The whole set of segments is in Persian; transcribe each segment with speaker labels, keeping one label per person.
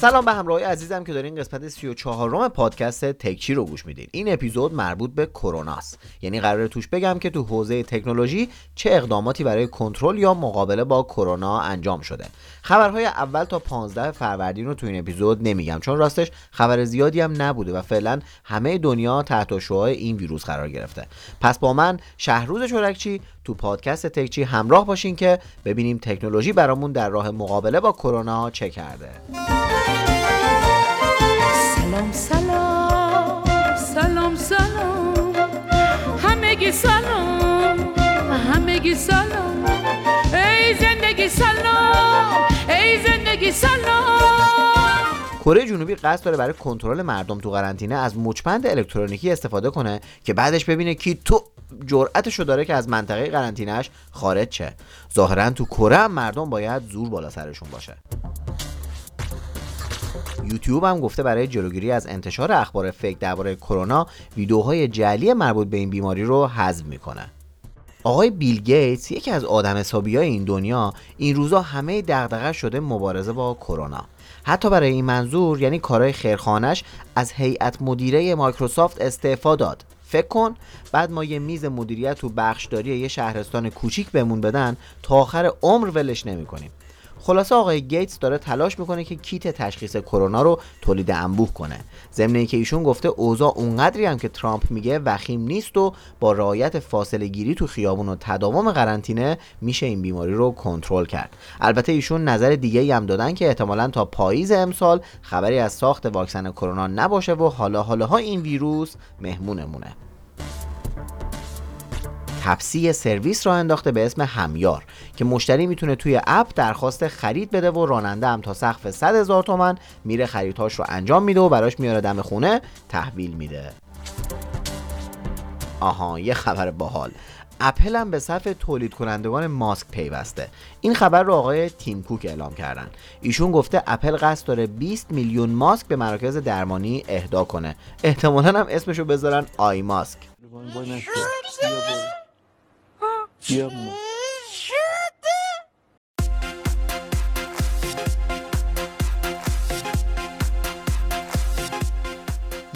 Speaker 1: سلام به همراهی عزیزم که دارین قسمت 34 م پادکست تکچی رو گوش میدین. این اپیزود مربوط به کرونا است. یعنی قراره توش بگم که تو حوزه تکنولوژی چه اقداماتی برای کنترل یا مقابله با کرونا انجام شده. خبرهای اول تا 15 فروردین رو تو این اپیزود نمیگم چون راستش خبر زیادی هم نبوده و فعلا همه دنیا تحت شعاع این ویروس قرار گرفته. پس با من شهروز چورکچی تو پادکست تکچی همراه باشین که ببینیم تکنولوژی برامون در راه مقابله با کرونا چه کرده.
Speaker 2: سلام سلام سلام سلام. همگی سلام همگی سلام. ای زندگی سلام ای زندگی سلام.
Speaker 1: کره جنوبی قصد داره برای کنترل مردم تو قرنطینه از مچبند الکترونیکی استفاده کنه که بعدش ببینه کی تو جرأتشو داره که از منطقه قرنطینهش خارج شه. ظاهرا تو کره مردم باید زور بالا سرشون باشه. یوتیوب هم گفته برای جلوگیری از انتشار اخبار فیک درباره کرونا ویدیوهای جعلی مربوط به این بیماری رو حذف می‌کنه. آقای بیل گیتس یکی از آدم حسابی های این دنیا این روزا همه دغدغه شده مبارزه با کرونا. حتی برای این منظور یعنی کارهای خیرخانش از هیئت مدیره مایکروسافت استعفا داد. فکر کن بعد ما یه میز مدیریت تو بخشداری یه شهرستان کوچیک بمون بدن تا آخر عمر ولش نمی‌کنیم. خلاصه آقای گیتس داره تلاش می‌کنه که کیت تشخیص کرونا رو تولید انبوه کنه. ضمن که ایشون گفته اوضاع اونقدری هم که ترامپ میگه وخیم نیست و با رعایت فاصله گیری تو خیابون و تداوم قرنطینه میشه این بیماری رو کنترل کرد. البته ایشون نظر دیگه هم دادن که احتمالا تا پاییز امسال خبری از ساخت واکسن کرونا نباشه و حالا حالاها این ویروس مهمونمونه. تپسی سرویس را انداخته به اسم همیار که مشتری می‌تونه توی اپ درخواست خرید بده و راننده هم تا سقف 100 هزار تومن میره خریدهاش رو انجام میده و براش میاره دم خونه تحویل میده. آها یه خبر باحال. اپل هم به صف تولید کنندگان ماسک پیوسته. این خبر رو آقای تیم کوک اعلام کردن. ایشون گفته اپل قصد داره 20 میلیون ماسک به مراکز درمانی اهدا کنه. احتمالا هم اسمشو بذارن آی ماسک. 约母。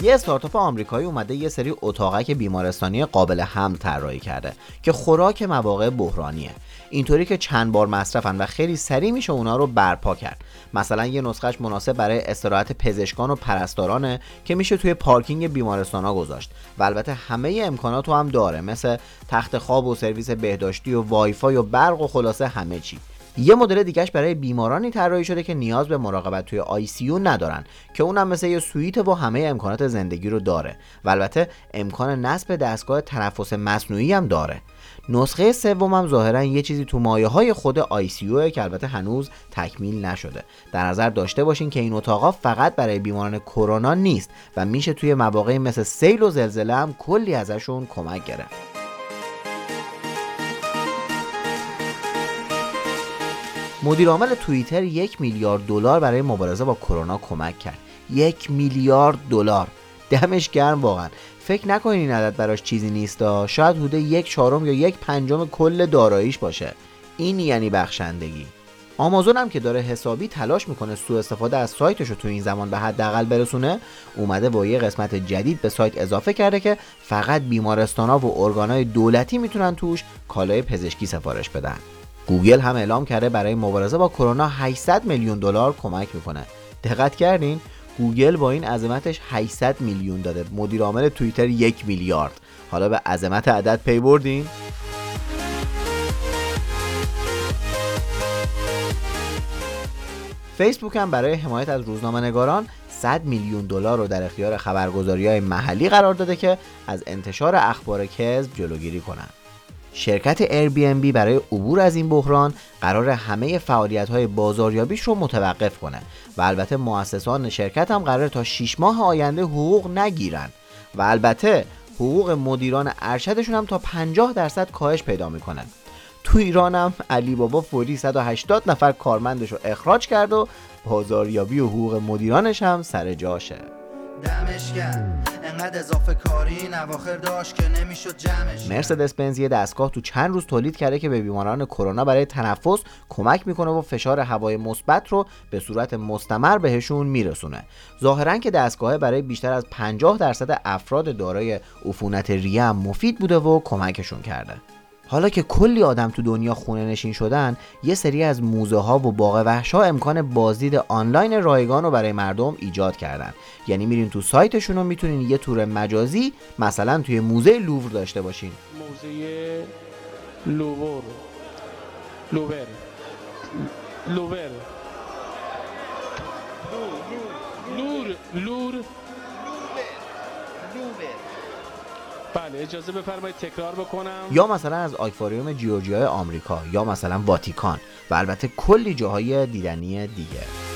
Speaker 1: یه استارتاپ آمریکایی اومده یه سری اتاقک بیمارستانی قابل حمل طراحی کرده که خوراک مواقع بحرانیه. اینطوری که چند بار مصرفن و خیلی سریع میشه اونا رو برپا کرد. مثلا یه نسخهش مناسب برای استراحت پزشکان و پرستارانه که میشه توی پارکینگ بیمارستان گذاشت. و البته همه امکانات هم داره مثل تخت خواب و سرویس بهداشتی و وایفای و برق و خلاصه همه چی. یه مدل دیگهش برای بیمارانی طراحی شده که نیاز به مراقبت توی آی سی یو ندارن که اونم مثل یه سوئیت و همه امکانات زندگی رو داره. و البته امکان نصب دستگاه تنفس مصنوعی هم داره. نسخه سوم هم ظاهرا یه چیزی تو مایه های خود آی سی یو که البته هنوز تکمیل نشده. در نظر داشته باشین که این اتاقا فقط برای بیماران کرونا نیست و میشه توی مواقعی مثل سیل و زلزله هم کلی ازشون کمک گرفت. مدیر عامل توییتر یک میلیارد دلار برای مبارزه با کرونا کمک کرد. یک میلیارد دلار. دمش گرم واقعا. فکر نکنین این عدد براش چیزی نیست شاید حدود یک چهارم یا یک پنجم کل داراییش باشه. این یعنی بخشندگی. آمازون هم که داره حسابی تلاش می‌کنه سوء استفاده از سایتش رو تو این زمان به حداقل برسونه اومده با یه قسمت جدید به سایت اضافه کرده که فقط بیمارستان ها و ارگانهای دولتی می‌تونن توش کالای پزشکی سفارش بدن. گوگل هم اعلام کرده برای مبارزه با کرونا 800 میلیون دلار کمک می‌کنه. دقت کردین؟ گوگل با این عظمتش 800 میلیون داده. مدیر عامل توییتر یک میلیارد. حالا به عظمت عدد پی بردین. فیسبوک هم برای حمایت از روزنامه نگاران 100 میلیون دلار رو در اختیار خبرگزاری های محلی قرار داده که از انتشار اخبار کذب جلوگیری کنند. شرکت Airbnb برای عبور از این بحران قرار همه فعالیت های بازاریابیش رو متوقف کنه و البته مؤسسان شرکت هم قرار تا 6 ماه آینده حقوق نگیرن و البته حقوق مدیران ارشدشون هم تا 50 درصد کاهش پیدا می‌کنن. تو ایران هم علی بابا فوری 180 نفر کارمندش رو اخراج کرد و بازاریابی و حقوق مدیرانش هم سر جاشه. دمش اومد اضافه کاری این اواخر داشت که نمی‌شد جمعش. مرسدس بنز یه دستگاه تو چند روز تولید کرده که به بیماران کرونا برای تنفس کمک می‌کنه و فشار هوای مثبت رو به صورت مستمر بهشون میرسونه. ظاهرا که دستگاه برای بیشتر از 50 درصد افراد دارای عفونت ریه مفید بوده و کمکشون کرده. حالا که کلی آدم تو دنیا خونه نشین شدن یه سری از موزه ها و باغ وحش ها امکان بازدید آنلاین رایگان رو برای مردم ایجاد کردن. یعنی میرین تو سایتشون رو می‌تونین یه تور مجازی مثلا توی موزه لوور داشته باشین.
Speaker 3: موزه لوور. لوور. لوور. بله اجازه بفرمایید تکرار بکنم.
Speaker 1: یا مثلا از آکواریوم جیورجیای آمریکا یا مثلا واتیکان. و البته کلی جاهای دیدنی دیگه.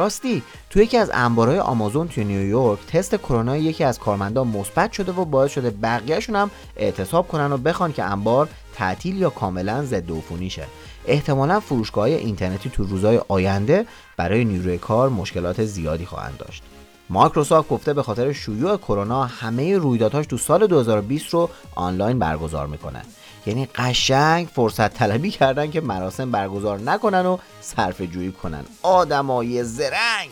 Speaker 1: راستی تو یکی از انبارهای آمازون توی نیویورک تست کرونا یکی از کارمندان مثبت شده و باعث شده بقیهشون هم اعتصاب کنن و بخوان که انبار تعطیل یا کاملا ضد عفونی شه احتمالا فروشگاه اینترنتی تو روزهای آینده برای نیروی کار مشکلات زیادی خواهند داشت. مایکروسافت گفته به خاطر شیوع کرونا همه رویدادهاش تو سال 2020 رو آنلاین برگزار می‌کنه. یعنی قشنگ فرصت طلبی کردن که مراسم برگزار نکنن و صرف جویی کنن. آدمای زرنگ!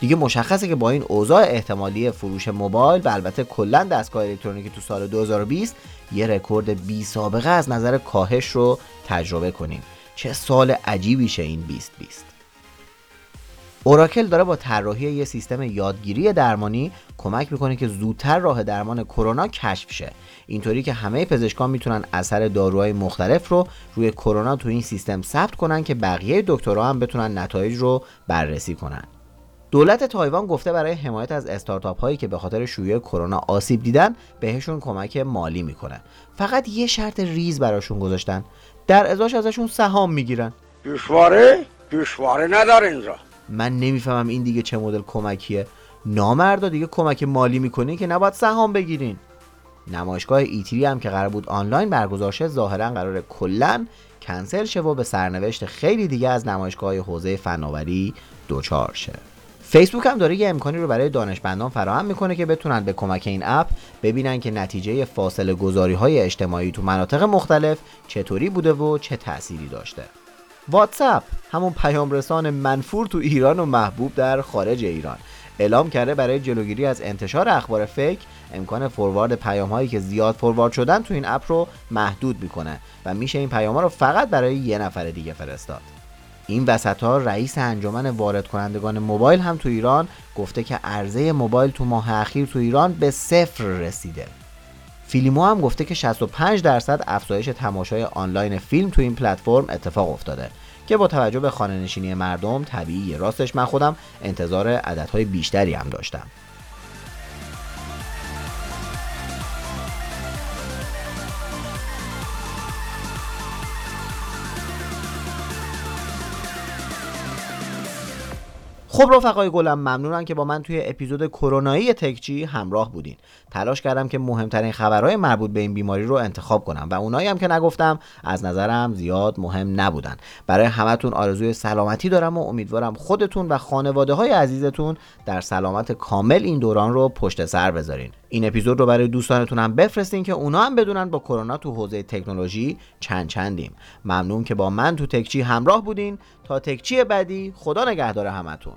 Speaker 1: دیگه مشخصه که با این اوضاع احتمالی فروش موبایل و البته کلا دستگاه الکترونیکی تو سال 2020 یه رکورد بی سابقه از نظر کاهش رو تجربه کنیم. چه سال عجیبی شه این 2020 اوراکل داره با طراحی یه سیستم یادگیری درمانی کمک می‌کنه که زودتر راه درمان کرونا کشف شه. اینطوری که همه پزشکان می‌تونن اثر داروهای مختلف رو روی کرونا تو این سیستم ثبت کنن که بقیه دکترها هم بتونن نتایج رو بررسی کنن. دولت تایوان گفته برای حمایت از استارتاپ هایی که به خاطر شیوع کرونا آسیب دیدن بهشون کمک مالی می‌کنه فقط یه شرط ریز براشون گذاشتن. در ازاش ازشون سهام می‌گیرن.
Speaker 4: دشواره؟ دشواره نداره اینجا.
Speaker 1: من نمی‌فهمم این دیگه چه مدل کمکیه. نامردا دیگه کمک مالی می‌کنین که نباید سهام بگیرین. نمایشگاه ایتری هم که قرار بود آنلاین برگزار شه ظاهرا قرار کلا کنسل شه و به سرنوشت خیلی دیگه از نمایشگاه حوزه فناوری دوچار شه. فیسبوک هم داره یه امکانی رو برای دانشمندان فراهم می‌کنه که بتونن به کمک این اپ ببینن که نتیجه فاصله گذاری های اجتماعی تو مناطق مختلف چطوری بوده و چه تأثیری داشته. واتساپ همون پیام رسان منفور تو ایران و محبوب در خارج ایران. اعلام کرده برای جلوگیری از انتشار اخبار فیک امکان فوروارد پیام هایی که زیاد فوروارد شدن تو این اپ رو محدود می‌کنه و میشه این پیام ها رو فقط برای یه نفر دیگه فرستاد. این وسط ها رئیس انجمن وارد کنندگان موبایل هم تو ایران گفته که عرضه موبایل تو ماه اخیر تو ایران به صفر رسیده. فیلیمو هم گفته که 65 درصد افزایش تماشای آنلاین فیلم تو این پلتفرم اتفاق افتاده که با توجه به خانه نشینی مردم طبیعی راستش من خودم انتظار عددهای بیشتری هم داشتم. خب رفقای گلم ممنونم که با من توی اپیزود کرونایی تکچی همراه بودین. تلاش کردم که مهمترین خبرهای مربوط به این بیماری رو انتخاب کنم و اونایی هم که نگفتم از نظرم زیاد مهم نبودن. برای همتون آرزوی سلامتی دارم و امیدوارم خودتون و خانواده های عزیزتون در سلامت کامل این دوران رو پشت سر بذارین. این اپیزود رو برای دوستانتون هم بفرستین که اونا هم بدونن با کرونا تو حوزه تکنولوژی چند چندیم. ممنون که با من تو تکچی همراه بودین. تا تکچی بعدی خدا نگهدار همتون.